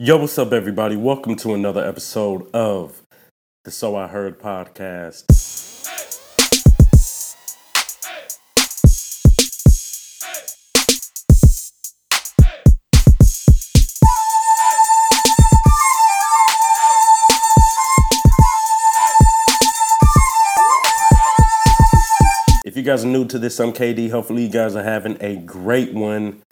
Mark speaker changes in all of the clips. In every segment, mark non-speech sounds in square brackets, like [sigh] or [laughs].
Speaker 1: Yo, what's up, everybody? Welcome to another episode of the So I Heard podcast. If you guys are new to this, I'm KD. Hopefully, you guys are having a great one.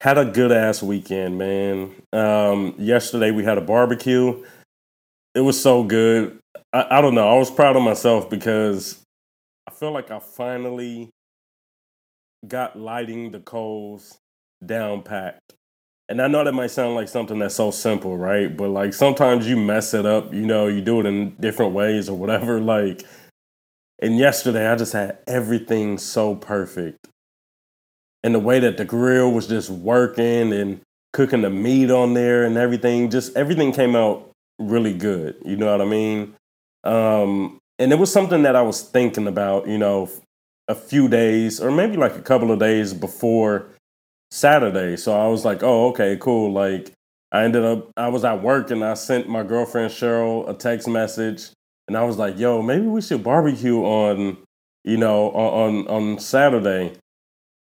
Speaker 1: Had a good ass weekend, man. Um, yesterday we had a barbecue. It was so good. I, I don't know. I was proud of myself because I feel like I finally got lighting the coals down packed. And I know that might sound like something that's so simple, right? But like sometimes you mess it up, you know, you do it in different ways or whatever. Like, and yesterday I just had everything so perfect and the way that the grill was just working and cooking the meat on there and everything, just everything came out really good. You know what I mean? Um, and it was something that I was thinking about, you know, a few days or maybe like a couple of days before Saturday. So I was like, oh, okay, cool. Like I ended up, I was at work and I sent my girlfriend Cheryl a text message and I was like, yo, maybe we should barbecue on, you know, on, on, on Saturday.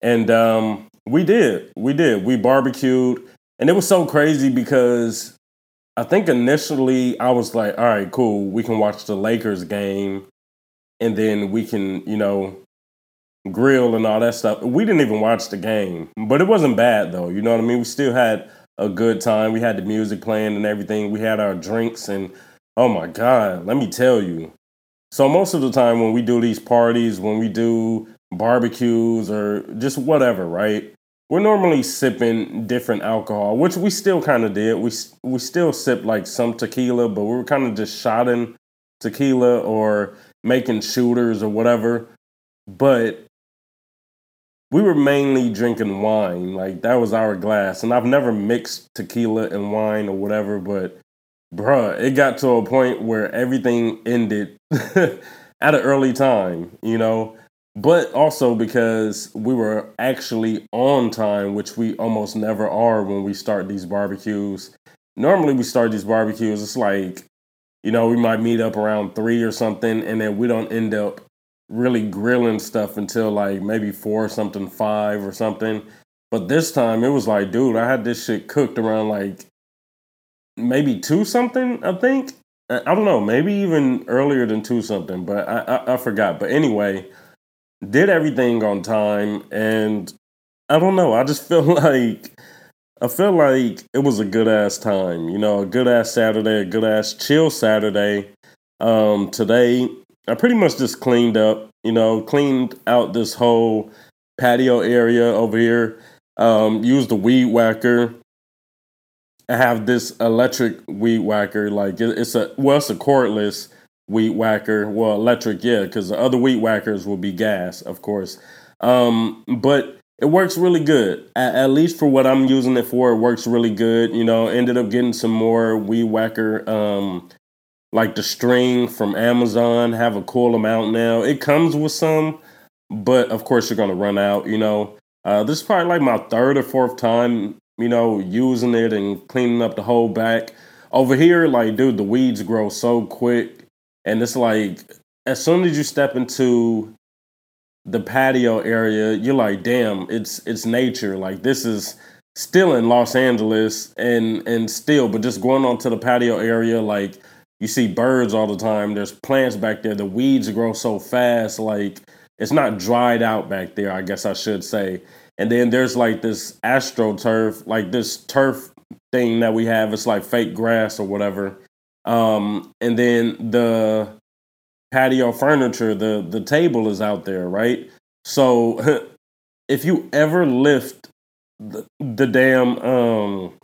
Speaker 1: And um, we did. We did. We barbecued. And it was so crazy because I think initially I was like, all right, cool. We can watch the Lakers game and then we can, you know, grill and all that stuff. We didn't even watch the game, but it wasn't bad though. You know what I mean? We still had a good time. We had the music playing and everything. We had our drinks and oh my God, let me tell you. So most of the time when we do these parties, when we do barbecues or just whatever, right? We're normally sipping different alcohol, which we still kind of did. We we still sip like some tequila, but we were kind of just shotting tequila or making shooters or whatever. But we were mainly drinking wine, like that was our glass. And I've never mixed tequila and wine or whatever, but bruh, it got to a point where everything ended [laughs] at an early time, you know but also because we were actually on time, which we almost never are when we start these barbecues. Normally, we start these barbecues, it's like, you know, we might meet up around three or something, and then we don't end up really grilling stuff until like maybe four or something, five or something. But this time, it was like, dude, I had this shit cooked around like maybe two something, I think. I don't know, maybe even earlier than two something, but I, I, I forgot. But anyway, did everything on time, and I don't know. I just [laughs] feel like I feel like it was a good ass time. You know, a good ass Saturday, a good ass chill Saturday. Um, today, I pretty much just cleaned up. You know, cleaned out this whole patio area over here. Um, used the weed whacker. I have this electric weed whacker. Like it's a well, it's a cordless weed whacker. Well, electric, yeah, because the other weed whackers will be gas, of course. Um, but it works really good. At, at, least for what I'm using it for, it works really good. You know, ended up getting some more weed whacker, um, like the string from Amazon. Have a cool amount now. It comes with some, but of course you're gonna run out. You know, uh, this is probably like my third or fourth time, you know, using it and cleaning up the whole back. Over here, like, dude, the weeds grow so quick and it's like as soon as you step into the patio area, you're like, damn, it's it's nature. Like this is still in Los Angeles and and still, but just going onto the patio area, like you see birds all the time. There's plants back there. The weeds grow so fast, like it's not dried out back there, I guess I should say. And then there's like this astroturf, like this turf thing that we have. It's like fake grass or whatever. Um, and then the patio furniture, the the table is out there, right? So [laughs] if you ever lift the, the damn um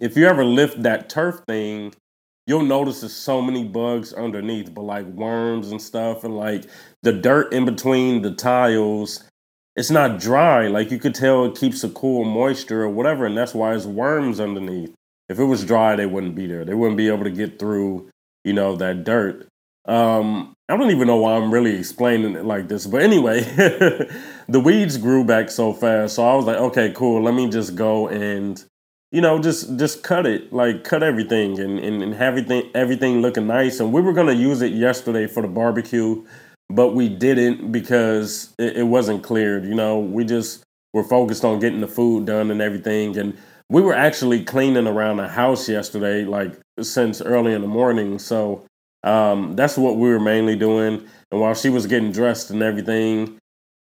Speaker 1: if you ever lift that turf thing, you'll notice there's so many bugs underneath, but like worms and stuff, and like the dirt in between the tiles, it's not dry. Like you could tell it keeps a cool moisture or whatever, and that's why it's worms underneath. If it was dry, they wouldn't be there. They wouldn't be able to get through, you know, that dirt. Um, I don't even know why I'm really explaining it like this, but anyway, [laughs] the weeds grew back so fast. So I was like, okay, cool. Let me just go and you know, just just cut it, like cut everything and, and, and have everything everything looking nice. And we were gonna use it yesterday for the barbecue, but we didn't because it, it wasn't cleared. You know, we just were focused on getting the food done and everything. And we were actually cleaning around the house yesterday, like since early in the morning. So um, that's what we were mainly doing. And while she was getting dressed and everything,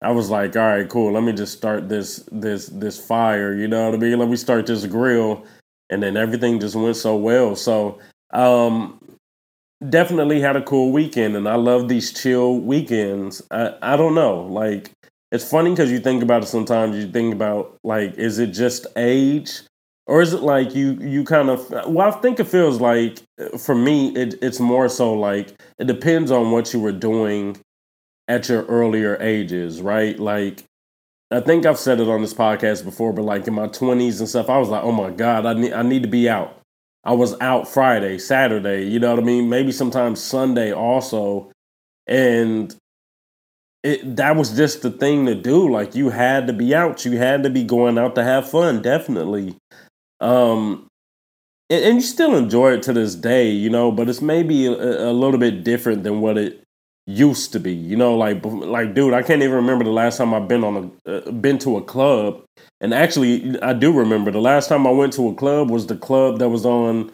Speaker 1: I was like, all right, cool. Let me just start this this this fire. You know what I mean? Let me start this grill, and then everything just went so well. So um, definitely had a cool weekend, and I love these chill weekends. I I don't know, like it's funny because you think about it sometimes. You think about like, is it just age? Or is it like you you kind of well I think it feels like uh, for me it, it's more so like it depends on what you were doing at your earlier ages, right? Like, I think I've said it on this podcast before, but like in my 20s and stuff, I was like, oh my God, I need, I need to be out. I was out Friday, Saturday, you know what I mean? Maybe sometimes Sunday also. And it that was just the thing to do. Like you had to be out. You had to be going out to have fun, definitely. Um and, and you still enjoy it to this day, you know, but it's maybe a, a little bit different than what it used to be. You know, like like dude, I can't even remember the last time I've been on a uh, been to a club. And actually, I do remember the last time I went to a club was the club that was on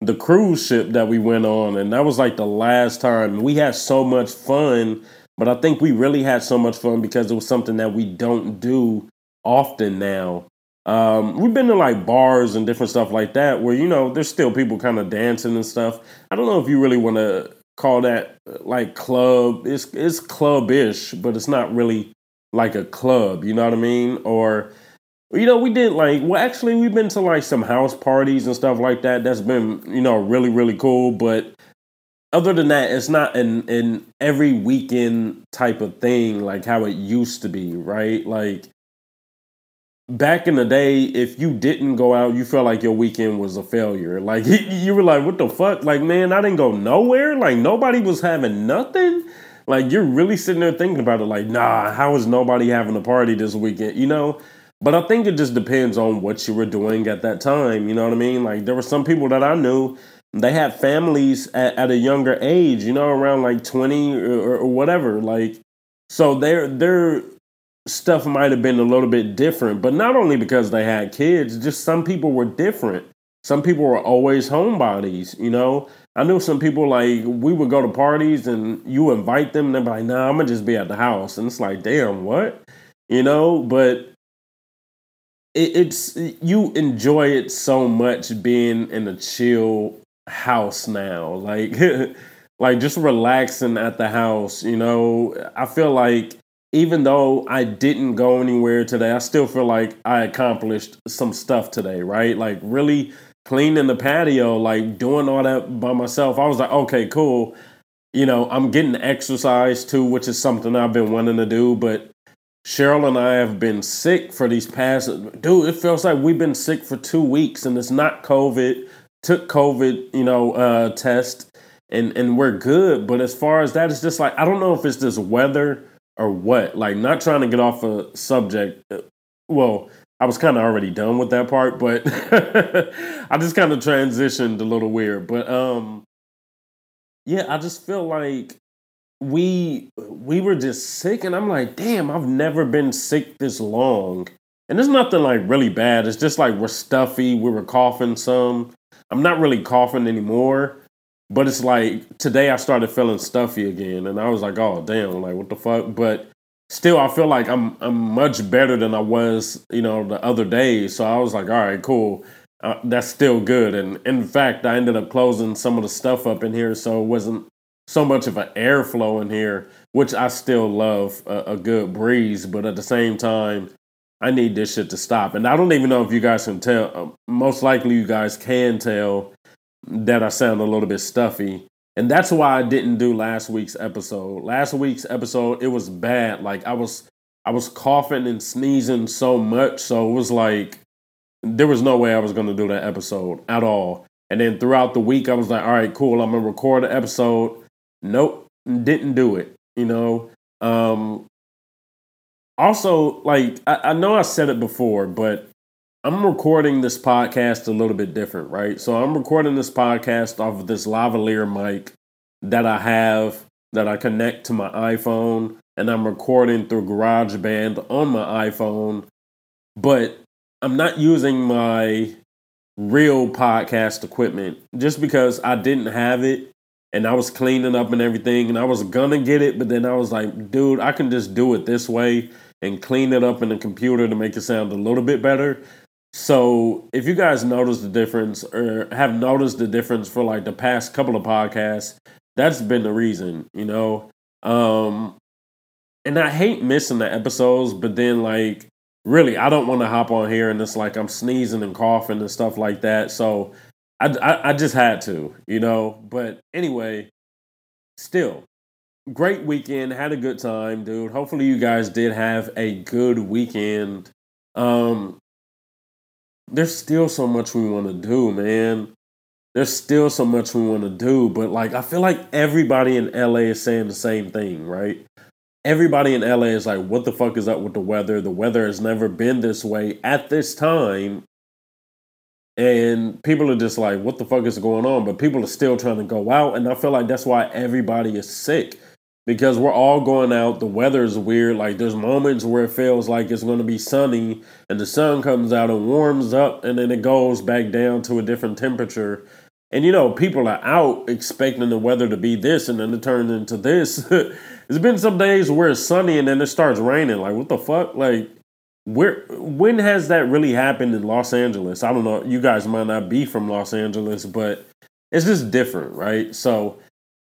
Speaker 1: the cruise ship that we went on, and that was like the last time. We had so much fun, but I think we really had so much fun because it was something that we don't do often now. Um, we've been to like bars and different stuff like that where you know there's still people kind of dancing and stuff. I don't know if you really want to call that like club. It's it's club-ish, but it's not really like a club. You know what I mean? Or you know, we did like well, actually, we've been to like some house parties and stuff like that. That's been you know really really cool. But other than that, it's not an an every weekend type of thing like how it used to be, right? Like back in the day, if you didn't go out, you felt like your weekend was a failure. [laughs] Like you were like, "What the fuck?" Like, man, I didn't go nowhere. Like nobody was having nothing. Like you're really sitting there thinking about it. Like, nah, how is nobody having a party this weekend? You know. But I think it just depends on what you were doing at that time. You know what I mean? Like there were some people that I knew. They had families at, at a younger age. You know, around like twenty or, or whatever. Like so they're they're stuff might have been a little bit different, but not only because they had kids, just some people were different. Some people were always homebodies, you know. I knew some people like we would go to parties and you invite them and they're like, nah, I'm gonna just be at the house. And it's like, damn, what? You know, but it, it's you enjoy it so much being in a chill house now. [laughs] Like like just relaxing at the house, you know. I feel like even though I didn't go anywhere today, I still feel like I accomplished some stuff today, right? Like really cleaning the patio, like doing all that by myself. I was like, okay, cool. You know, I'm getting exercise too, which is something I've been wanting to do. But Cheryl and I have been sick for these past, dude, it feels like we've been sick for two weeks and it's not COVID. Took COVID, you know, uh, test and, and we're good. But as far as that, it's just like, I don't know if it's this weather or what? Like, not trying to get off a subject. Uh, well, I was kind of already done with that part, but [laughs] I just kind of transitioned a little weird. But um, yeah, I just feel like we we were just sick, and I'm like, damn, I've never been sick this long. And there's nothing like really bad. It's just like we're stuffy. We were coughing some. I'm not really coughing anymore, but it's like today I started feeling stuffy again, and I was like, "Oh damn! Like what the fuck?" But still, I feel like I'm I'm much better than I was, you know, the other day. So I was like, "All right, cool. Uh, that's still good." And in fact, I ended up closing some of the stuff up in here, so it wasn't so much of an airflow in here, which I still love a, a good breeze. But at the same time, I need this shit to stop. And I don't even know if you guys can tell. Uh, most likely, you guys can tell that I sound a little bit stuffy. And that's why I didn't do last week's episode. Last week's episode, it was bad. Like I was I was coughing and sneezing so much. So it was like there was no way I was gonna do that episode at all. And then throughout the week I was like, all right, cool, I'm gonna record an episode. Nope, didn't do it, you know. Um also, like I, I know I said it before, but I'm recording this podcast a little bit different, right? So I'm recording this podcast off of this lavalier mic that I have that I connect to my iPhone, and I'm recording through GarageBand on my iPhone, but I'm not using my real podcast equipment just because I didn't have it and I was cleaning up and everything and I was gonna get it, but then I was like, dude, I can just do it this way and clean it up in the computer to make it sound a little bit better. So if you guys notice the difference or have noticed the difference for like the past couple of podcasts, that's been the reason, you know. Um and I hate missing the episodes, but then like really I don't want to hop on here and it's like I'm sneezing and coughing and stuff like that. So I, I, I just had to, you know. But anyway, still great weekend. Had a good time, dude. Hopefully you guys did have a good weekend. Um there's still so much we want to do, man. There's still so much we want to do, but like I feel like everybody in LA is saying the same thing, right? Everybody in LA is like, what the fuck is up with the weather? The weather has never been this way at this time. And people are just like, what the fuck is going on? But people are still trying to go out. And I feel like that's why everybody is sick because we're all going out. The weather is weird. Like there's moments where it feels like it's going to be sunny and the sun comes out and warms up and then it goes back down to a different temperature. And you know, people are out expecting the weather to be this and then it turns into this. [laughs] There's been some days where it's sunny and then it starts raining. Like what the fuck? Like where when has that really happened in Los Angeles? I don't know. You guys might not be from Los Angeles, but it's just different, right? So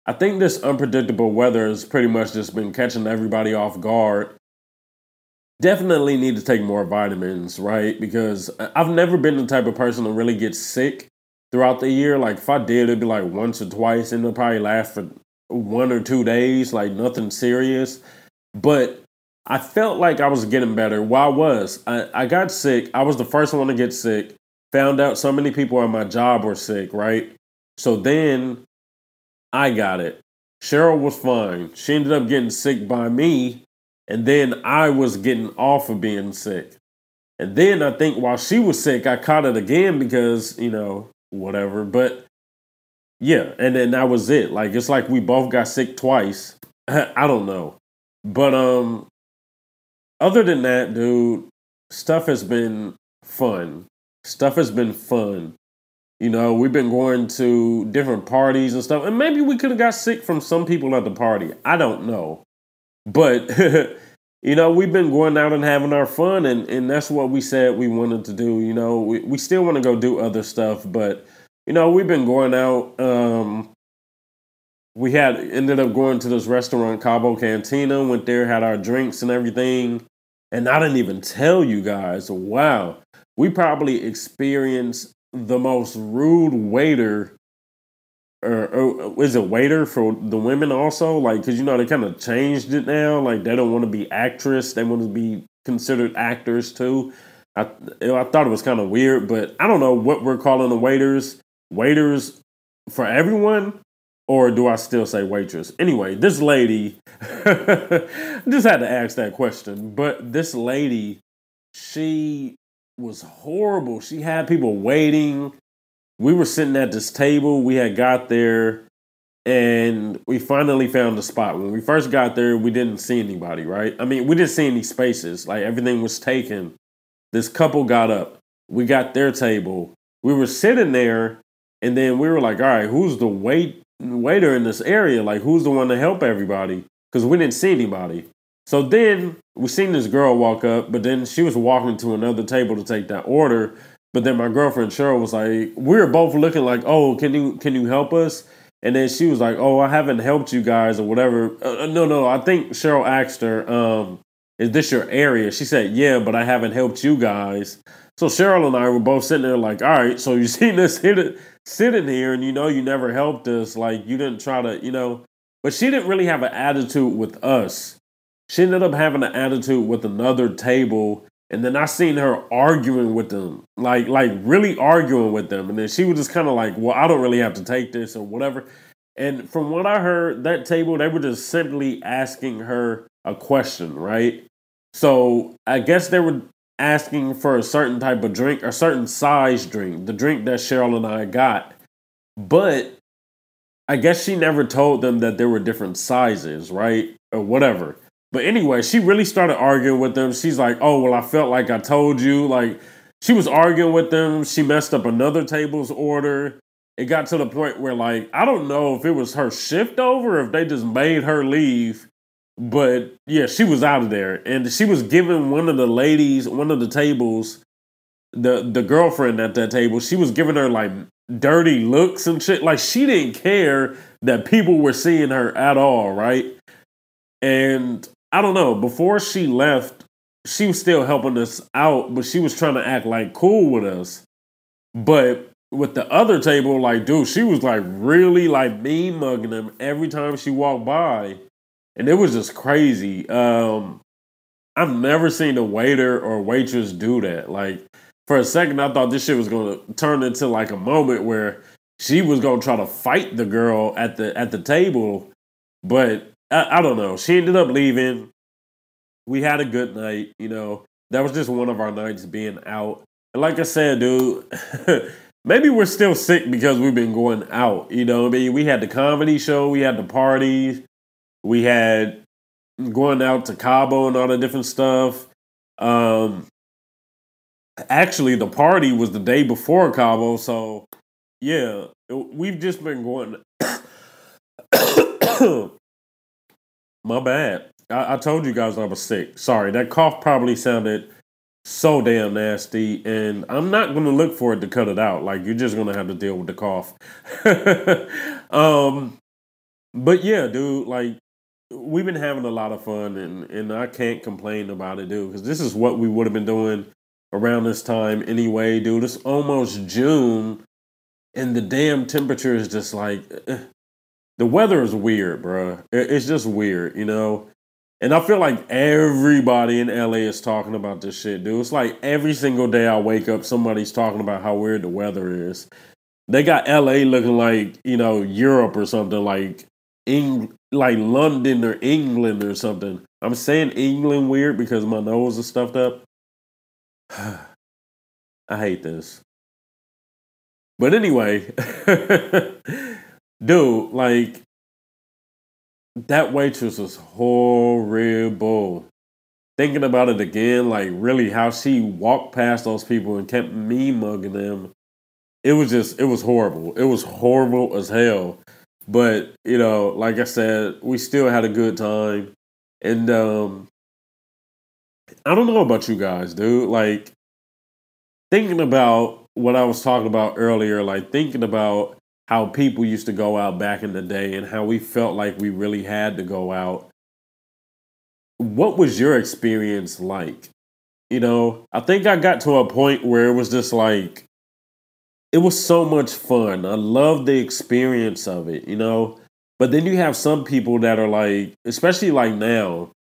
Speaker 1: I think this unpredictable weather has pretty much just been catching everybody off guard. Definitely need to take more vitamins, right? Because I've never been the type of person to really get sick throughout the year. Like if I did, it'd be like once or twice, and it'll probably last for one or two days, like nothing serious. But I felt like I was getting better. Well, I was. I, I got sick. I was the first one to get sick. Found out so many people at my job were sick, right? So then I got it. Cheryl was fine. She ended up getting sick by me, and then I was getting off of being sick. And then I think while she was sick, I caught it again because, you know, whatever. But yeah, and then that was it. Like it's like we both got sick twice. [laughs] I don't know. But um other than that, dude, stuff has been fun. Stuff has been fun. You know, we've been going to different parties and stuff, and maybe we could have got sick from some people at the party. I don't know, but [laughs] you know, we've been going out and having our fun, and and that's what we said we wanted to do. You know, we we still want to go do other stuff, but you know, we've been going out. Um, we had ended up going to this restaurant, Cabo Cantina. Went there, had our drinks and everything, and I didn't even tell you guys. Wow, we probably experienced the most rude waiter or, or, is it waiter for the women also? Like because you know they kind of changed it now. Like they don't want to be actress. They want to be considered actors too. I i thought it was kind of weird but i don't know what we're calling the waiters. Waiters for everyone or do i still say waitress? Anyway this lady [laughs] just had to ask that question but this lady she was horrible. She had people waiting. We were sitting at this table. We had got there and we finally found the spot. When we first got there, we didn't see anybody, right? I mean, we didn't see any spaces. Like everything was taken. This couple got up. We got their table. We were sitting there and then we were like, all right, who's the wait waiter in this area? Like who's the one to help everybody? Because we didn't see anybody. So then we seen this girl walk up, but then she was walking to another table to take that order. But then my girlfriend Cheryl was like, we were both looking like, oh, can you can you help us? And then she was like, oh, I haven't helped you guys or whatever. Uh, uh no, no, I think Cheryl asked her, um, is this your area? She said, yeah, but I haven't helped you guys. So Cheryl and I were both sitting there like, all right, so you [laughs] seen us sitting here and you know you never helped us. Like you didn't try to, you know, but she didn't really have an attitude with us she ended up having an attitude with another table and then I seen her arguing with them, like like really arguing with them. And then she was just kind of like, "Well, I don't really have to take this or whatever." And from what I heard, that table they were just simply asking her a question, right? So I guess they were asking for a certain type of drink, a certain size drink, the drink that Cheryl and I got. But I guess she never told them that there were different sizes, right? Or whatever. But anyway, she really started arguing with them. She's like, oh, well, I felt like I told you. Like, she was arguing with them. She messed up another table's order. It got to the point where, like, I don't know if it was her shift over, if they just made her leave. But yeah, she was out of there. And she was giving one of the ladies, one of the tables, the the girlfriend at that table, she was giving her like dirty looks and shit. Like she didn't care that people were seeing her at all, right? And I don't know, before she left, she was still helping us out, but she was trying to act like cool with us. But with the other table, like, dude, she was like really like mean mugging them every time she walked by. And it was just crazy. Um, I've never seen a waiter or waitress do that. Like, for a second, I thought this shit was gonna turn into like a moment where she was gonna try to fight the girl at the at the table, but I, I don't know. She ended up leaving. We had a good night, you know. That was just one of our nights being out. And like I said, dude, [laughs] maybe we're still sick because we've been going out. You know, I mean, we had the comedy show, we had the parties, we had going out to Cabo and all the different stuff. Um, actually, the party was the day before Cabo, so yeah, we've just been going. [coughs] [coughs] My bad. I, I told you guys I was sick. Sorry, that cough probably sounded so damn nasty, and I'm not gonna look for it to cut it out. Like you're just gonna have to deal with the cough. [laughs] um, but yeah, dude, like we've been having a lot of fun, and and I can't complain about it, dude, because this is what we would have been doing around this time anyway, dude. It's almost June, and the damn temperature is just like. Uh, the weather is weird, bro. It's just weird, you know. And I feel like everybody in LA is talking about this shit, dude. It's like every single day I wake up, somebody's talking about how weird the weather is. They got LA looking like, you know, Europe or something, like Eng- like London or England or something. I'm saying England weird because my nose is stuffed up. [sighs] I hate this. But anyway, [laughs] dude, like that waitress was horrible. Thinking about it again, like really how she walked past those people and kept me mugging them. It was just, it was horrible. It was horrible as hell. But, you know, like I said, we still had a good time. And um I don't know about you guys, dude. Like thinking about what I was talking about earlier, like thinking about how people used to go out back in the day and how we felt like we really had to go out. What was your experience like? You know, I think I got to a point where it was just like, it was so much fun. I love the experience of it, you know? But then you have some people that are like, especially like now,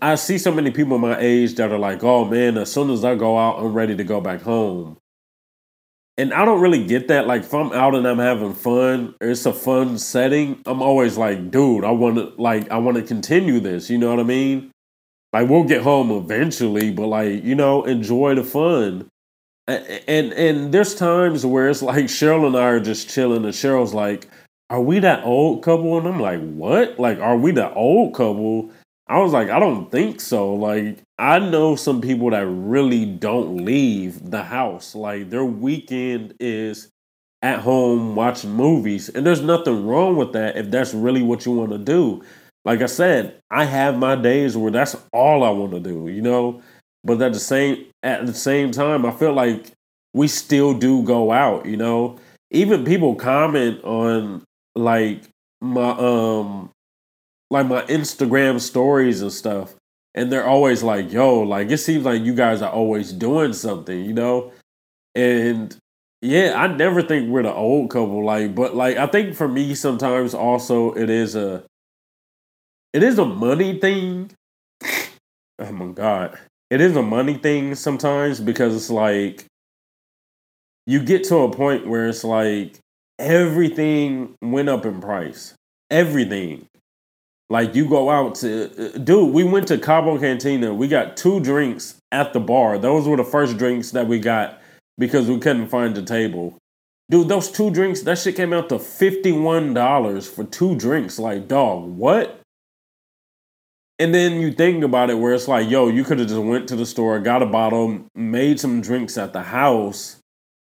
Speaker 1: I see so many people my age that are like, oh man, as soon as I go out, I'm ready to go back home and I don't really get that. Like, if I'm out and I'm having fun, it's a fun setting. I'm always like, dude, I want to like, I want to continue this. You know what I mean? Like, we'll get home eventually, but like, you know, enjoy the fun. And and there's times where it's [laughs] like Cheryl and I are just chilling, and Cheryl's like, "Are we that old couple?" And I'm like, "What? Like, are we that old couple?" I was like, I don't think so. Like, I know some people that really don't leave the house. Like, their weekend is at home watching movies. And there's nothing wrong with that if that's really what you want to do. Like I said, I have my days where that's all I want to do, you know? But at the same at the same time, I feel like we still do go out, you know? Even people comment on like my um like my Instagram stories and stuff. And they're always like, yo, like it seems like you guys are always doing something, you know? And yeah, I never think we're the old couple. Like, but like I think for me sometimes also it is a it is a money thing. oh my god. It is a money thing sometimes because it's like you get to a point where it's like everything went up in price. Everything. Like you go out to, uh, dude, we went to Cabo Cantina. We got two drinks at the bar. Those were the first drinks that we got because we couldn't find a table. Dude, those two drinks, that shit came out to $51 for two drinks. Like, dog, what? And then you think about it where it's like, yo, you could have just went to the store, got a bottle, made some drinks at the house.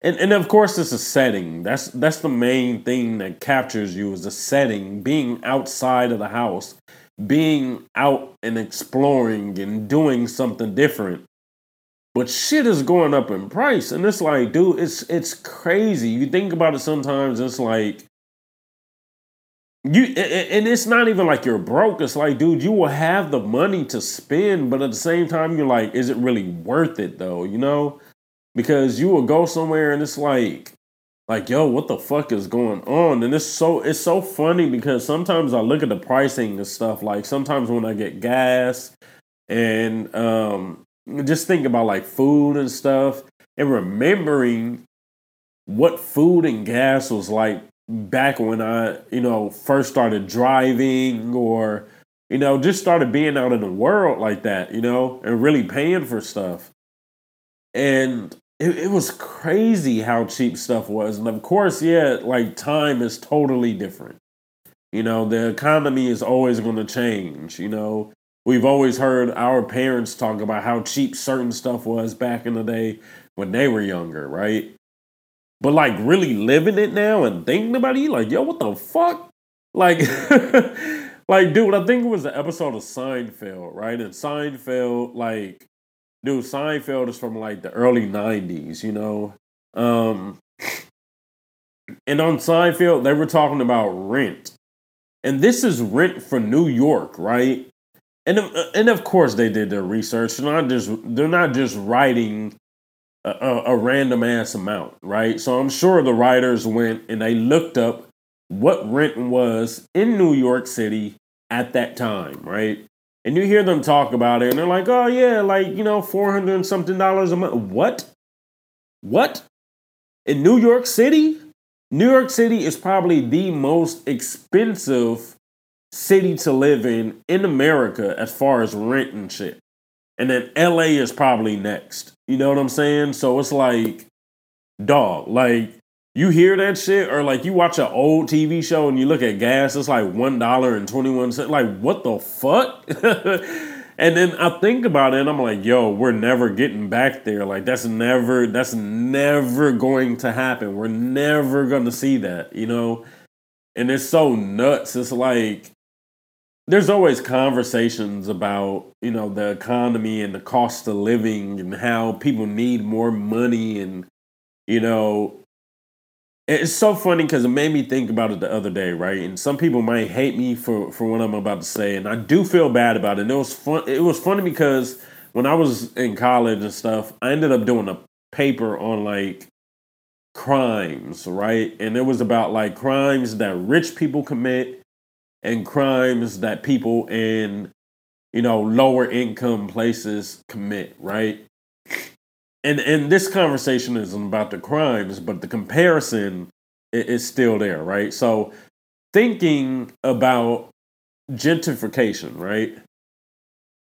Speaker 1: And and of course it's a setting. That's that's the main thing that captures you is the setting, being outside of the house, being out and exploring and doing something different. But shit is going up in price. And it's like, dude, it's it's crazy. You think about it sometimes, it's like you and it's not even like you're broke. It's like, dude, you will have the money to spend, but at the same time, you're like, is it really worth it though? You know? Because you will go somewhere and it's like, like, yo, what the fuck is going on? And it's so it's so funny because sometimes I look at the pricing and stuff. Like sometimes when I get gas and um just think about like food and stuff and remembering what food and gas was like back when I, you know, first started driving or, you know, just started being out in the world like that, you know, and really paying for stuff. And it, it was crazy how cheap stuff was. And of course, yeah, like time is totally different. You know, the economy is always going to change, you know. We've always heard our parents talk about how cheap certain stuff was back in the day when they were younger, right? But like really living it now and thinking about it, like, yo, what the fuck? Like, [laughs] like, dude, I think it was an episode of Seinfeld, right? And Seinfeld, like, dude, Seinfeld is from like the early 90s, you know? Um, and on Seinfeld, they were talking about rent. And this is rent for New York, right? and and of course they did their research. They're not just they're not just writing a, a, a random ass amount, right? So I'm sure the writers went and they looked up what rent was in New York City at that time, right? And you hear them talk about it, and they're like, "Oh yeah, like you know, four hundred and something dollars a month." What? What? In New York City? New York City is probably the most expensive city to live in in America as far as rent and shit. And then LA is probably next. You know what I'm saying? So it's like, dog, like you hear that shit, or like you watch an old TV show and you look at gas, it's like one dollar and twenty one cent. Like, what the fuck? [laughs] and then I think about it and I'm like, yo, we're never getting back there. Like that's never that's never going to happen. We're never gonna see that, you know? And it's so nuts. It's like there's always conversations about you know the economy and the cost of living and how people need more money and you know it's so funny because it made me think about it the other day right? And some people might hate me for for what i'm about to say and i do feel bad about it. And it was fun it was funny because when i was in college and stuff i ended up doing a paper on like crimes right? And it was about like crimes that rich people commit and crimes that people in you know lower income places commit right and and this conversation isn't about the crimes but the comparison is still there right? So thinking about gentrification right?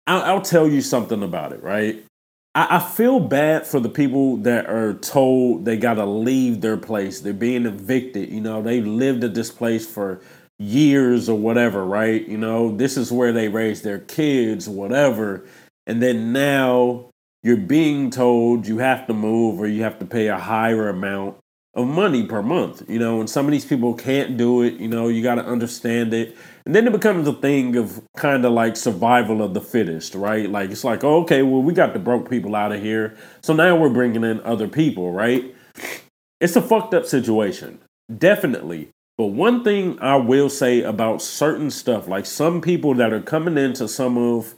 Speaker 1: I'll, I'll tell you something about it right? I, I feel bad for the people that are told they got to leave their place. They're being evicted you know? They lived at this place for years or whatever, right? You know, this is where they raised their kids, whatever. And then now you're being told you have to move or you have to pay a higher amount of money per month, you know, and some of these people can't do it, you know, you got to understand it. And then it becomes a thing of kind of like survival of the fittest, right? Like it's like, oh, okay, well, we got the broke people out of here. So now we're bringing in other people, right? It's a fucked up situation. Definitely. But one thing I will say about certain stuff, like some people that are coming into some of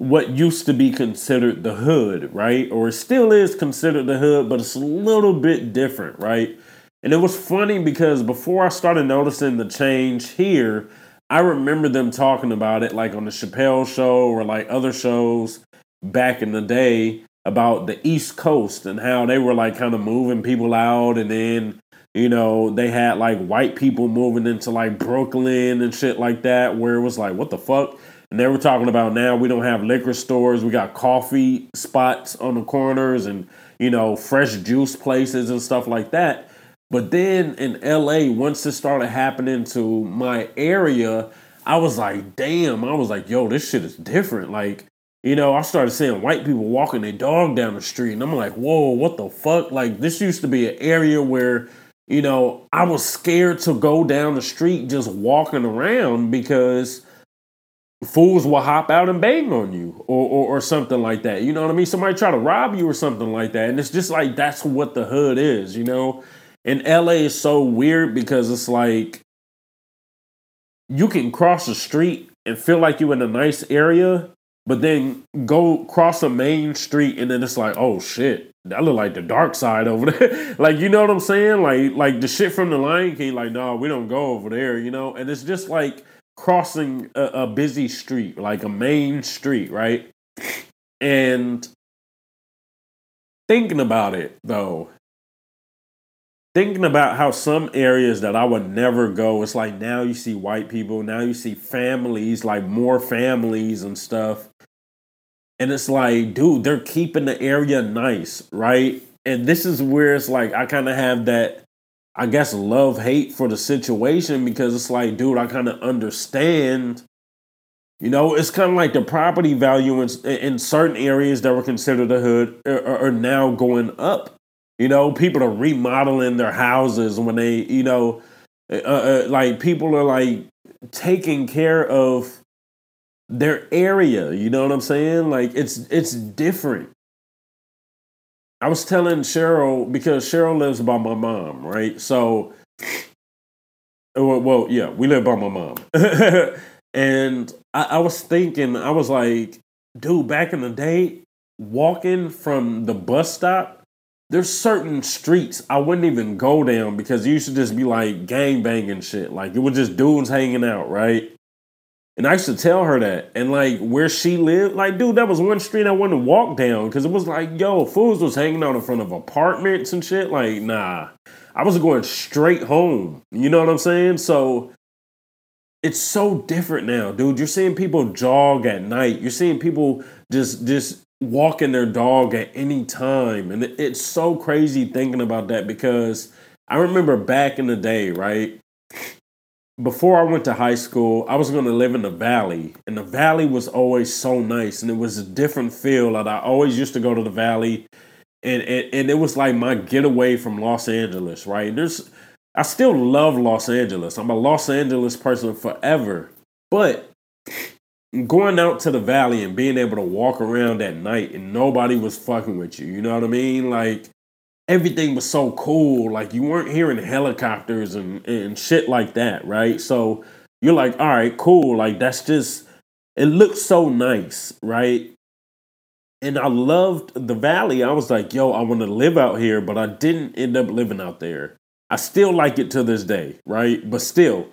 Speaker 1: what used to be considered the hood, right? Or still is considered the hood, but it's a little bit different, right? And it was funny because before I started noticing the change here, I remember them talking about it like on the Chappelle show or like other shows back in the day about the East Coast and how they were like kind of moving people out and then you know, they had like white people moving into like Brooklyn and shit like that, where it was like, what the fuck? And they were talking about now we don't have liquor stores. We got coffee spots on the corners and, you know, fresh juice places and stuff like that. But then in LA, once it started happening to my area, I was like, damn, I was like, yo, this shit is different. Like, you know, I started seeing white people walking their dog down the street, and I'm like, whoa, what the fuck? Like, this used to be an area where, you know, I was scared to go down the street just walking around because fools will hop out and bang on you or, or, or something like that. You know what I mean? Somebody try to rob you or something like that. And it's just like that's what the hood is, you know? And LA is so weird because it's like you can cross the street and feel like you're in a nice area, but then go cross a main street and then it's like, oh shit, that look like the dark side over there. [laughs] like, you know what I'm saying? Like, like the shit from the Lion King, like, no, we don't go over there, you know? And it's just like crossing a, a busy street, like a main street, right? And thinking about it though, thinking about how some areas that I would never go, it's like now you see white people, now you see families, like more families and stuff. And it's like, dude, they're keeping the area nice, right? And this is where it's like I kind of have that I guess love hate for the situation because it's like, dude, I kind of understand. You know, it's kind of like the property value in, in certain areas that were considered a hood are, are now going up. You know, people are remodeling their houses when they, you know, uh, uh, like people are like taking care of their area. You know what I'm saying? Like it's it's different. I was telling Cheryl because Cheryl lives by my mom, right? So, uh, well, well yeah, we live by my mom, [laughs] and I, I was thinking, I was like, dude, back in the day, walking from the bus stop, there's certain streets I wouldn't even go down because you to just be like gang banging shit. Like it was just dudes hanging out, right? And I used to tell her that. And like where she lived, like, dude, that was one street I wanted to walk down because it was like, yo, fools was hanging out in front of apartments and shit. Like, nah. I was going straight home. You know what I'm saying? So it's so different now, dude. You're seeing people jog at night. You're seeing people just just walking their dog at any time. And it's so crazy thinking about that because I remember back in the day, right? Before I went to high school, I was going to live in the valley, and the valley was always so nice, and it was a different feel. And I always used to go to the valley, and and, and it was like my getaway from Los Angeles. Right? There's, I still love Los Angeles. I'm a Los Angeles person forever, but going out to the valley and being able to walk around at night and nobody was fucking with you. You know what I mean? Like everything was so cool. Like you weren't hearing helicopters and, and shit like that, right? So you're like, all right, cool. Like that's just it looks so nice, right? And I loved the valley. I was like, yo, I want to live out here, but I didn't end up living out there. I still like it to this day, right? But still,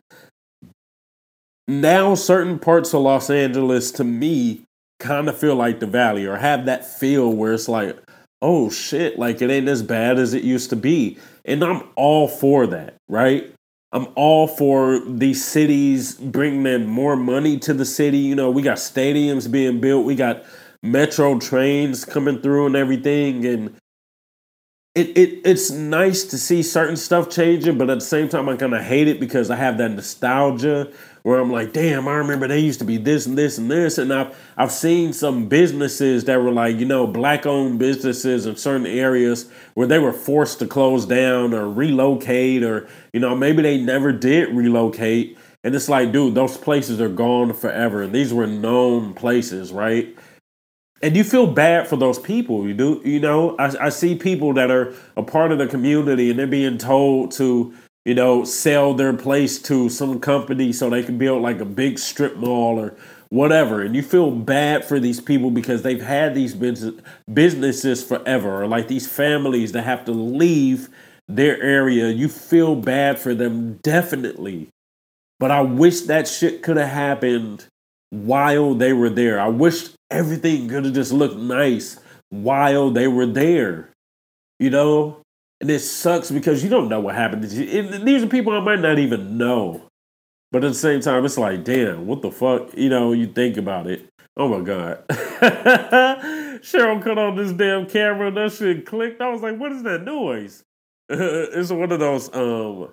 Speaker 1: now certain parts of Los Angeles to me kind of feel like the valley or have that feel where it's like, oh shit, like it ain't as bad as it used to be. And I'm all for that, right? I'm all for these cities bringing in more money to the city. You know, we got stadiums being built, we got metro trains coming through and everything. And it, it it's nice to see certain stuff changing, but at the same time, I kind of hate it because I have that nostalgia where I'm like, damn, I remember they used to be this and this and this. And I've I've seen some businesses that were like, you know, black owned businesses in certain areas where they were forced to close down or relocate or, you know, maybe they never did relocate. And it's like, dude, those places are gone forever. And these were known places, right? And you feel bad for those people. You do, you know, I, I see people that are a part of the community and they're being told to, you know, sell their place to some company so they can build like a big strip mall or whatever. And you feel bad for these people because they've had these businesses forever, or like these families that have to leave their area. You feel bad for them, definitely. But I wish that shit could have happened while they were there. I wish everything could have just looked nice while they were there. You know? And it sucks because you don't know what happened. These are people I might not even know. But at the same time, it's like, damn, what the fuck? You know, you think about it. Oh my god. [laughs] Cheryl cut on this damn camera and that shit clicked. I was like, what is that noise? [laughs] it's one of those um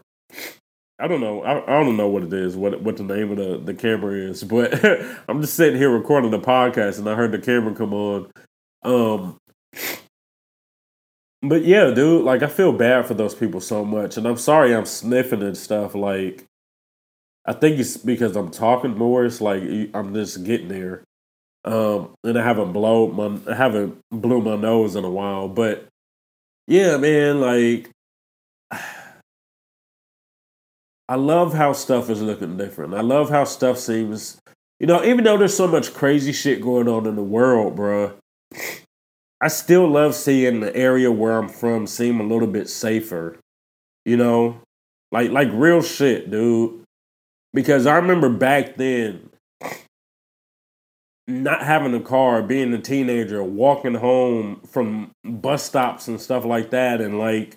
Speaker 1: I don't know. I, I don't know what it is, what what the name of the, the camera is, [laughs] but [laughs] I'm just sitting here recording the podcast and I heard the camera come on. Um but yeah, dude, like I feel bad for those people so much. And I'm sorry I'm sniffing and stuff. Like I think it's because I'm talking more. It's like I'm just getting there. Um, and I haven't blow my I haven't blew my nose in a while. But yeah, man, like I love how stuff is looking different. I love how stuff seems, you know, even though there's so much crazy shit going on in the world, bruh, I still love seeing the area where I'm from seem a little bit safer. You know, like like real shit, dude. Because I remember back then not having a car, being a teenager, walking home from bus stops and stuff like that, and like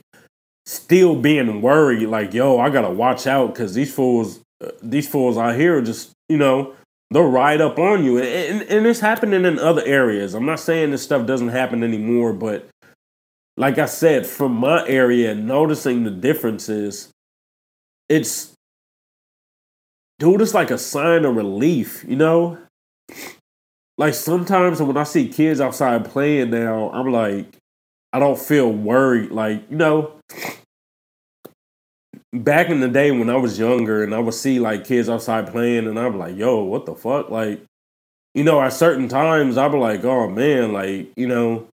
Speaker 1: still being worried, like, yo, I gotta watch out because these fools, uh, these fools out here just, you know, they'll ride up on you. And, and, and it's happening in other areas. I'm not saying this stuff doesn't happen anymore, but like I said, from my area, noticing the differences, it's, dude, it's like a sign of relief, you know? Like sometimes when I see kids outside playing now, I'm like, I don't feel worried. Like, you know, back in the day when I was younger and I would see like kids outside playing and I'm like, yo, what the fuck? Like, you know, at certain times I'd be like, oh man, like, you know,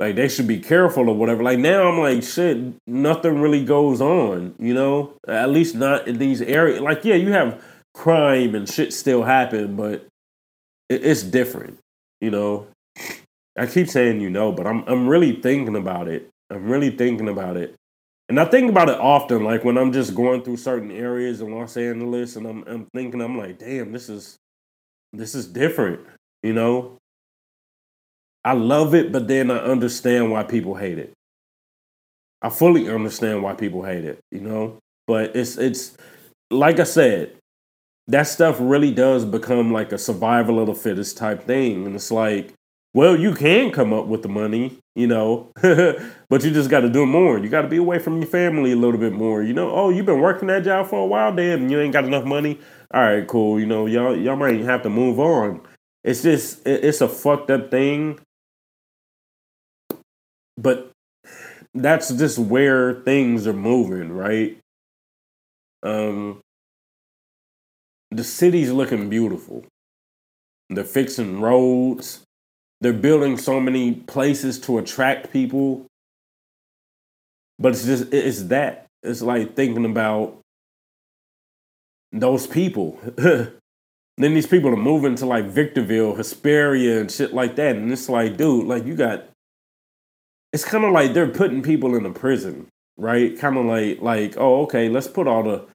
Speaker 1: like they should be careful or whatever. Like now I'm like, shit, nothing really goes on, you know? At least not in these areas. Like, yeah, you have crime and shit still happen, but it's different, you know? I keep saying you know, but I'm I'm really thinking about it. I'm really thinking about it. And I think about it often, like when I'm just going through certain areas in Los Angeles and I'm I'm thinking, I'm like, damn, this is this is different, you know? I love it, but then I understand why people hate it. I fully understand why people hate it, you know? But it's it's like I said, that stuff really does become like a survival of the fittest type thing. And it's like well, you can come up with the money, you know, [laughs] but you just got to do more. You got to be away from your family a little bit more. You know, oh, you've been working that job for a while, damn, you ain't got enough money. All right, cool. You know, y'all y'all might have to move on. It's just it's a fucked up thing, but that's just where things are moving, right? Um, the city's looking beautiful. They're fixing roads they're building so many places to attract people. But it's just it's that. It's like thinking about those people. [laughs] then these people are moving to like Victorville, Hesperia, and shit like that. And it's like, dude, like you got it's kind of like they're putting people in a prison, right? Kind of like like, oh, okay, let's put all the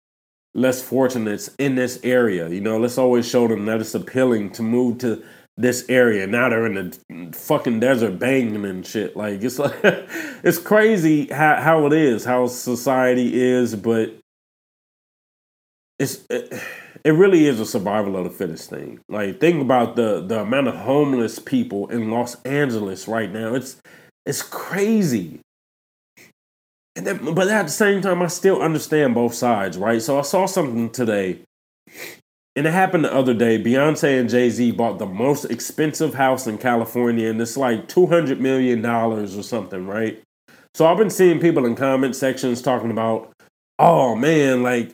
Speaker 1: less fortunates in this area. You know, let's always show them that it's appealing to move to this area. Now they're in the fucking desert banging and shit. Like it's like [laughs] it's crazy how how it is, how society is, but it's it, it really is a survival of the fittest thing. Like think about the the amount of homeless people in Los Angeles right now. It's it's crazy. And then, but at the same time, I still understand both sides, right? So I saw something today and it happened the other day. Beyonce and Jay Z bought the most expensive house in California, and it's like $200 million or something, right? So I've been seeing people in comment sections talking about, oh man, like,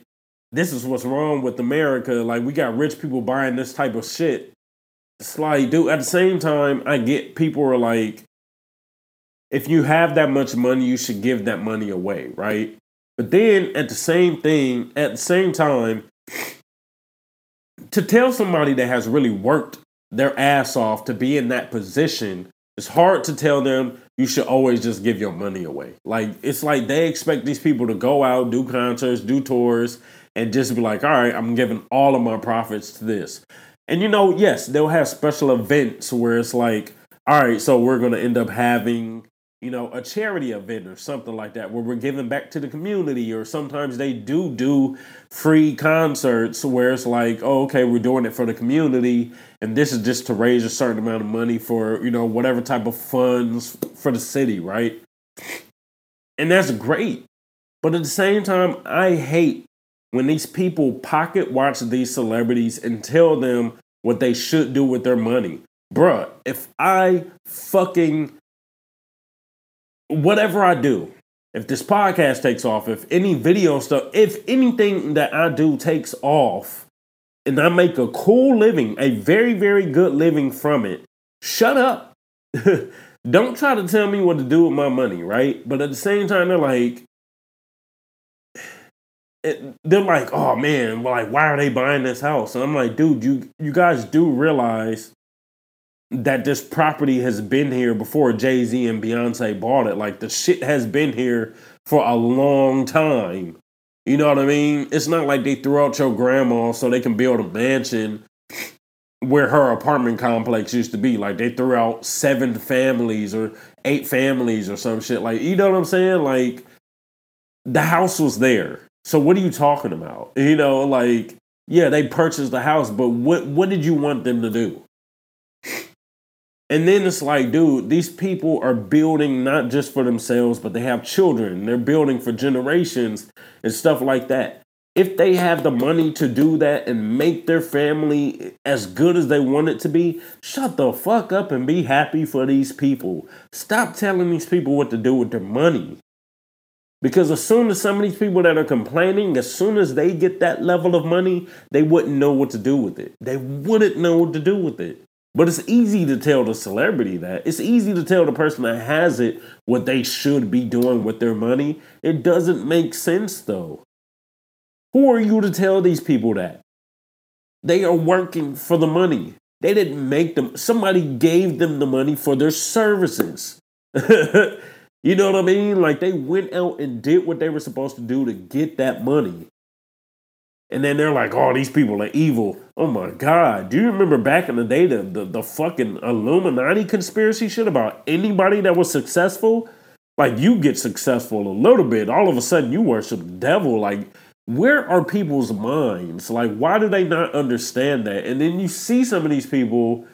Speaker 1: this is what's wrong with America. Like, we got rich people buying this type of shit. It's like, dude, at the same time, I get people are like, if you have that much money, you should give that money away, right? But then at the same thing, at the same time, to tell somebody that has really worked their ass off to be in that position, it's hard to tell them you should always just give your money away. Like it's like they expect these people to go out, do concerts, do tours, and just be like, all right, I'm giving all of my profits to this. And you know, yes, they'll have special events where it's like, all right, so we're gonna end up having you know, a charity event or something like that where we're giving back to the community. Or sometimes they do do free concerts where it's like, oh, okay, we're doing it for the community. And this is just to raise a certain amount of money for, you know, whatever type of funds for the city, right? And that's great. But at the same time, I hate when these people pocket watch these celebrities and tell them what they should do with their money. Bruh, if I fucking whatever I do, if this podcast takes off, if any video stuff, if anything that I do takes off, and I make a cool living, a very, very good living from it, shut up. [laughs] Don't try to tell me what to do with my money, right? But at the same time, they're like, they're like, oh man, like why are they buying this house? And I'm like, dude, you you guys do realize that this property has been here before Jay Z and Beyonce bought it. Like the shit has been here for a long time. You know what I mean? It's not like they threw out your grandma so they can build a mansion where her apartment complex used to be. Like they threw out seven families or eight families or some shit. Like, you know what I'm saying? Like the house was there. So what are you talking about? You know, like, yeah, they purchased the house, but what what did you want them to do? And then it's like, dude, these people are building not just for themselves, but they have children. They're building for generations and stuff like that. If they have the money to do that and make their family as good as they want it to be, shut the fuck up and be happy for these people. Stop telling these people what to do with their money. Because as soon as some of these people that are complaining, as soon as they get that level of money, they wouldn't know what to do with it. They wouldn't know what to do with it. But it's easy to tell the celebrity that. It's easy to tell the person that has it what they should be doing with their money. It doesn't make sense though. Who are you to tell these people that? They are working for the money. They didn't make them, somebody gave them the money for their services. [laughs] you know what I mean? Like they went out and did what they were supposed to do to get that money. And then they're like, oh, these people are evil. Oh my God. Do you remember back in the day the, the, the fucking Illuminati conspiracy shit about anybody that was successful? Like you get successful a little bit, all of a sudden you worship the devil. Like, where are people's minds? Like, why do they not understand that? And then you see some of these people,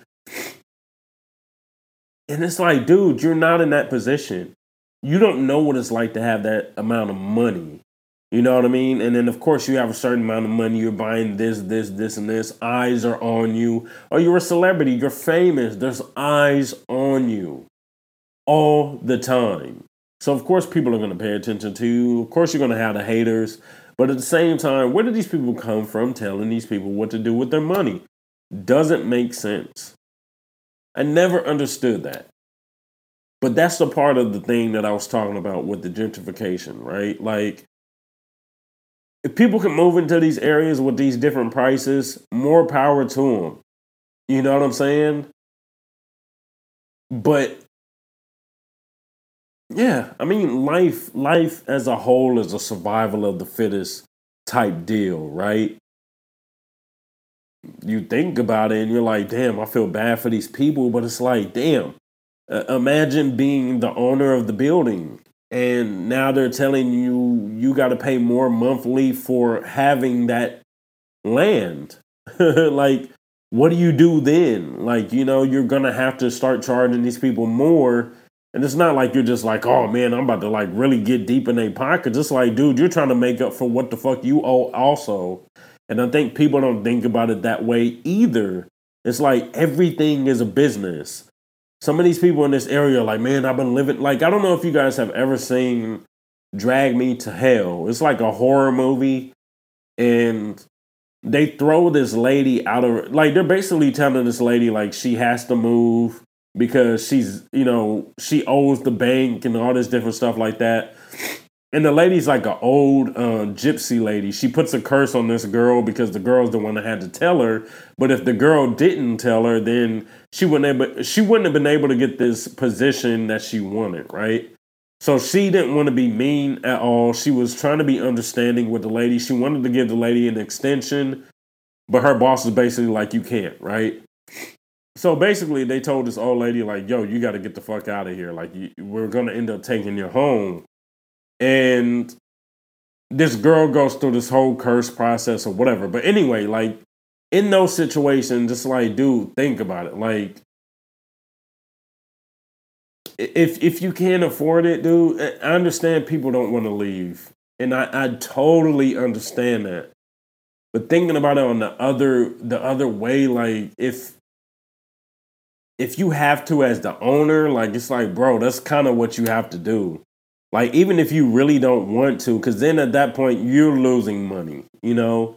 Speaker 1: and it's like, dude, you're not in that position. You don't know what it's like to have that amount of money. You know what I mean? And then, of course, you have a certain amount of money. You're buying this, this, this, and this. Eyes are on you. Or you're a celebrity. You're famous. There's eyes on you all the time. So, of course, people are going to pay attention to you. Of course, you're going to have the haters. But at the same time, where do these people come from telling these people what to do with their money? Doesn't make sense. I never understood that. But that's the part of the thing that I was talking about with the gentrification, right? Like, if people can move into these areas with these different prices, more power to them. You know what I'm saying? But yeah, I mean, life life as a whole is a survival of the fittest type deal, right? You think about it and you're like, damn, I feel bad for these people, but it's like, damn, imagine being the owner of the building and now they're telling you you got to pay more monthly for having that land. [laughs] like, what do you do then? Like, you know, you're gonna have to start charging these people more. And it's not like you're just like, oh man, I'm about to like really get deep in their pockets. It's like, dude, you're trying to make up for what the fuck you owe also. And I think people don't think about it that way either. It's like everything is a business some of these people in this area are like, man, I've been living like I don't know if you guys have ever seen Drag Me to Hell. It's like a horror movie, and they throw this lady out of like they're basically telling this lady like she has to move because she's you know she owes the bank and all this different stuff like that and the lady's like an old uh, gypsy lady. She puts a curse on this girl because the girl's the one that had to tell her. But if the girl didn't tell her, then she wouldn't able, she wouldn't have been able to get this position that she wanted, right? So she didn't want to be mean at all. She was trying to be understanding with the lady. She wanted to give the lady an extension, but her boss is basically like, "You can't," right? so basically, they told this old lady like, "Yo, you got to get the fuck out of here. Like, you, we're gonna end up taking your home." And this girl goes through this whole curse process or whatever. But anyway, like in those situations, it's like, dude, think about it. Like, if if you can't afford it, dude, I understand people don't want to leave, and I, I totally understand that. But thinking about it on the other the other way, like if if you have to as the owner, like it's like, bro, that's kind of what you have to do. Like even if you really don't want to, because then at that point you're losing money. You know,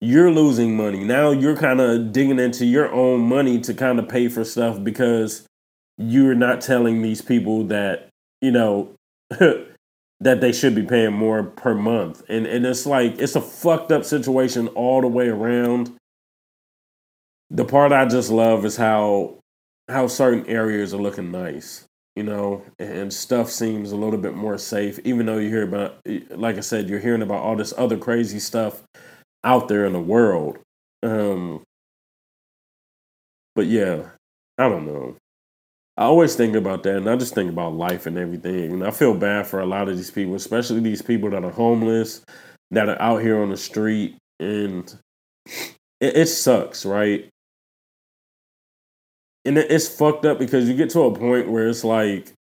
Speaker 1: you're losing money. Now you're kind of digging into your own money to kind of pay for stuff because you're not telling these people that you know [laughs] that they should be paying more per month. And and it's like it's a fucked up situation all the way around. The part I just love is how how certain areas are looking nice, you know, and stuff seems a little bit more safe, even though you hear about like I said, you're hearing about all this other crazy stuff out there in the world. Um but yeah, I don't know. I always think about that, and I just think about life and everything. And I feel bad for a lot of these people, especially these people that are homeless, that are out here on the street, and it, it sucks, right? And it, it's fucked up because you get to a point where it's like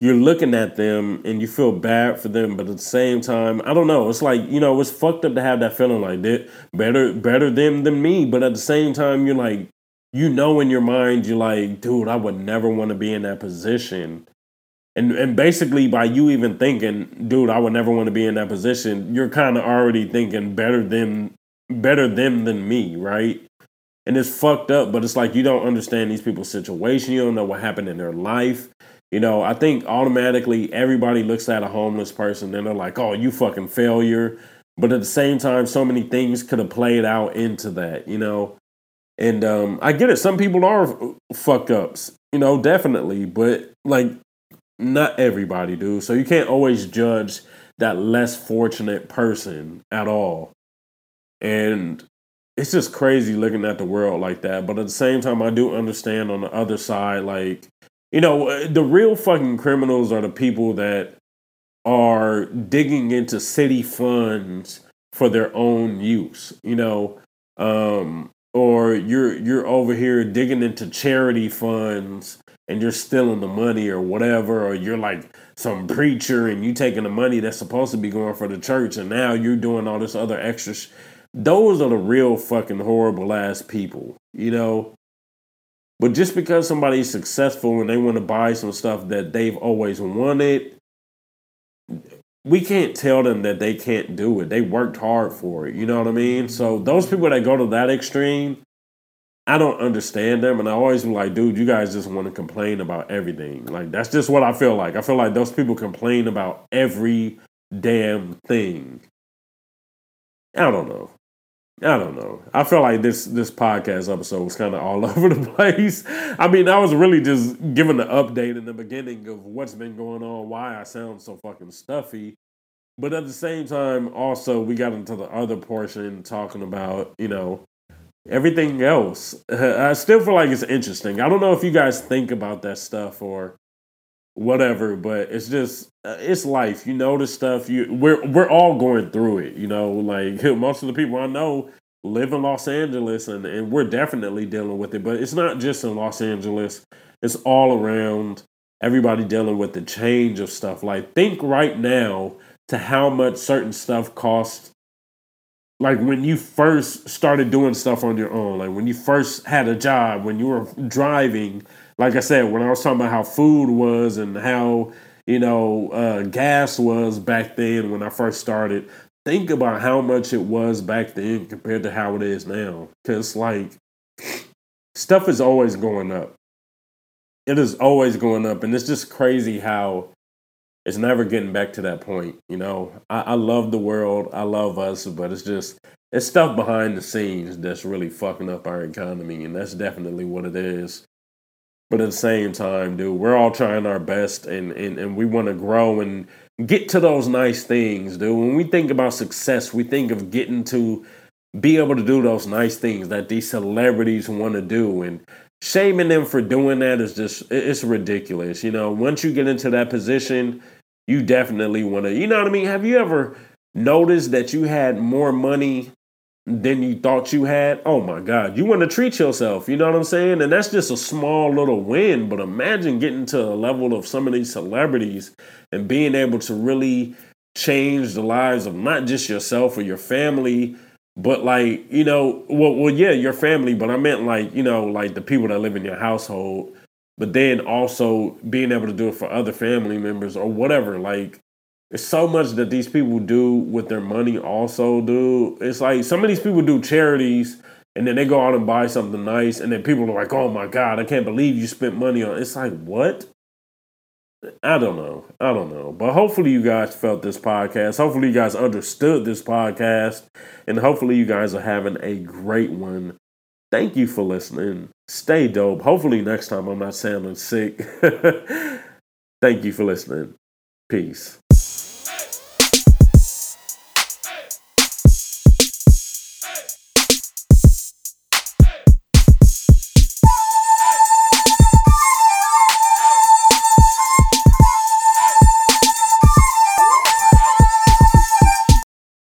Speaker 1: you're looking at them and you feel bad for them, but at the same time, I don't know. It's like you know, it's fucked up to have that feeling like that. Better, better them than me, but at the same time, you're like, you know in your mind you're like, dude, I would never want to be in that position. And and basically by you even thinking, dude, I would never want to be in that position, you're kind of already thinking better than better them than me, right? And it's fucked up, but it's like you don't understand these people's situation. You don't know what happened in their life. You know, I think automatically everybody looks at a homeless person and they're like, oh, you fucking failure. But at the same time, so many things could have played out into that, you know? And um, I get it. Some people are fuck ups, you know, definitely. But like, not everybody do. So you can't always judge that less fortunate person at all. And it's just crazy looking at the world like that. But at the same time, I do understand on the other side, like, you know, the real fucking criminals are the people that are digging into city funds for their own use. You know, um, or you're you're over here digging into charity funds and you're stealing the money or whatever, or you're like some preacher and you taking the money that's supposed to be going for the church and now you're doing all this other extra. Sh- Those are the real fucking horrible ass people, you know. But just because somebody's successful and they want to buy some stuff that they've always wanted, we can't tell them that they can't do it. They worked hard for it. You know what I mean? So those people that go to that extreme, I don't understand them. And I always am like, dude, you guys just want to complain about everything. Like, that's just what I feel like. I feel like those people complain about every damn thing. I don't know. I don't know. I feel like this this podcast episode was kind of all [laughs] over the place. I mean, I was really just giving the update in the beginning of what's been going on, why I sound so fucking stuffy. But at the same time, also we got into the other portion talking about, you know, everything else. [laughs] I still feel like it's interesting. I don't know if you guys think about that stuff or whatever, but it's just uh, it's life. You know the stuff. You we're we're all going through it. You know, like [laughs] most of the people I know live in Los Angeles, and and we're definitely dealing with it. But it's not just in Los Angeles. It's all around. Everybody dealing with the change of stuff. Like think right now to how much certain stuff costs. Like when you first started doing stuff on your own, like when you first had a job, when you were driving, like I said, when I was talking about how food was and how you know uh, gas was back then when I first started, think about how much it was back then compared to how it is now. Because like stuff is always going up. It is always going up, and it's just crazy how it's never getting back to that point. You know, I, I love the world, I love us, but it's just it's stuff behind the scenes that's really fucking up our economy, and that's definitely what it is. But at the same time, dude, we're all trying our best and, and, and we want to grow and get to those nice things, dude. When we think about success, we think of getting to be able to do those nice things that these celebrities want to do. And shaming them for doing that is just it's ridiculous. You know, once you get into that position, you definitely want to. You know what I mean? Have you ever noticed that you had more money than you thought you had? Oh my God, you want to treat yourself. You know what I'm saying? And that's just a small little win. But imagine getting to a level of some of these celebrities and being able to really change the lives of not just yourself or your family but like, you know, well, well, yeah, your family, but I meant like, you know, like the people that live in your household, but then also being able to do it for other family members or whatever. Like, it's so much that these people do with their money. Also, do it's like some of these people do charities and then they go out and buy something nice, and then people are like, "Oh my god, I can't believe you spent money on." It's like what? I don't know. I don't know. But hopefully you guys felt this podcast. Hopefully you guys understood this podcast. And hopefully you guys are having a great one. Thank you for listening. Stay dope. Hopefully next time I'm not sounding sick. [laughs] Thank you for listening. Peace.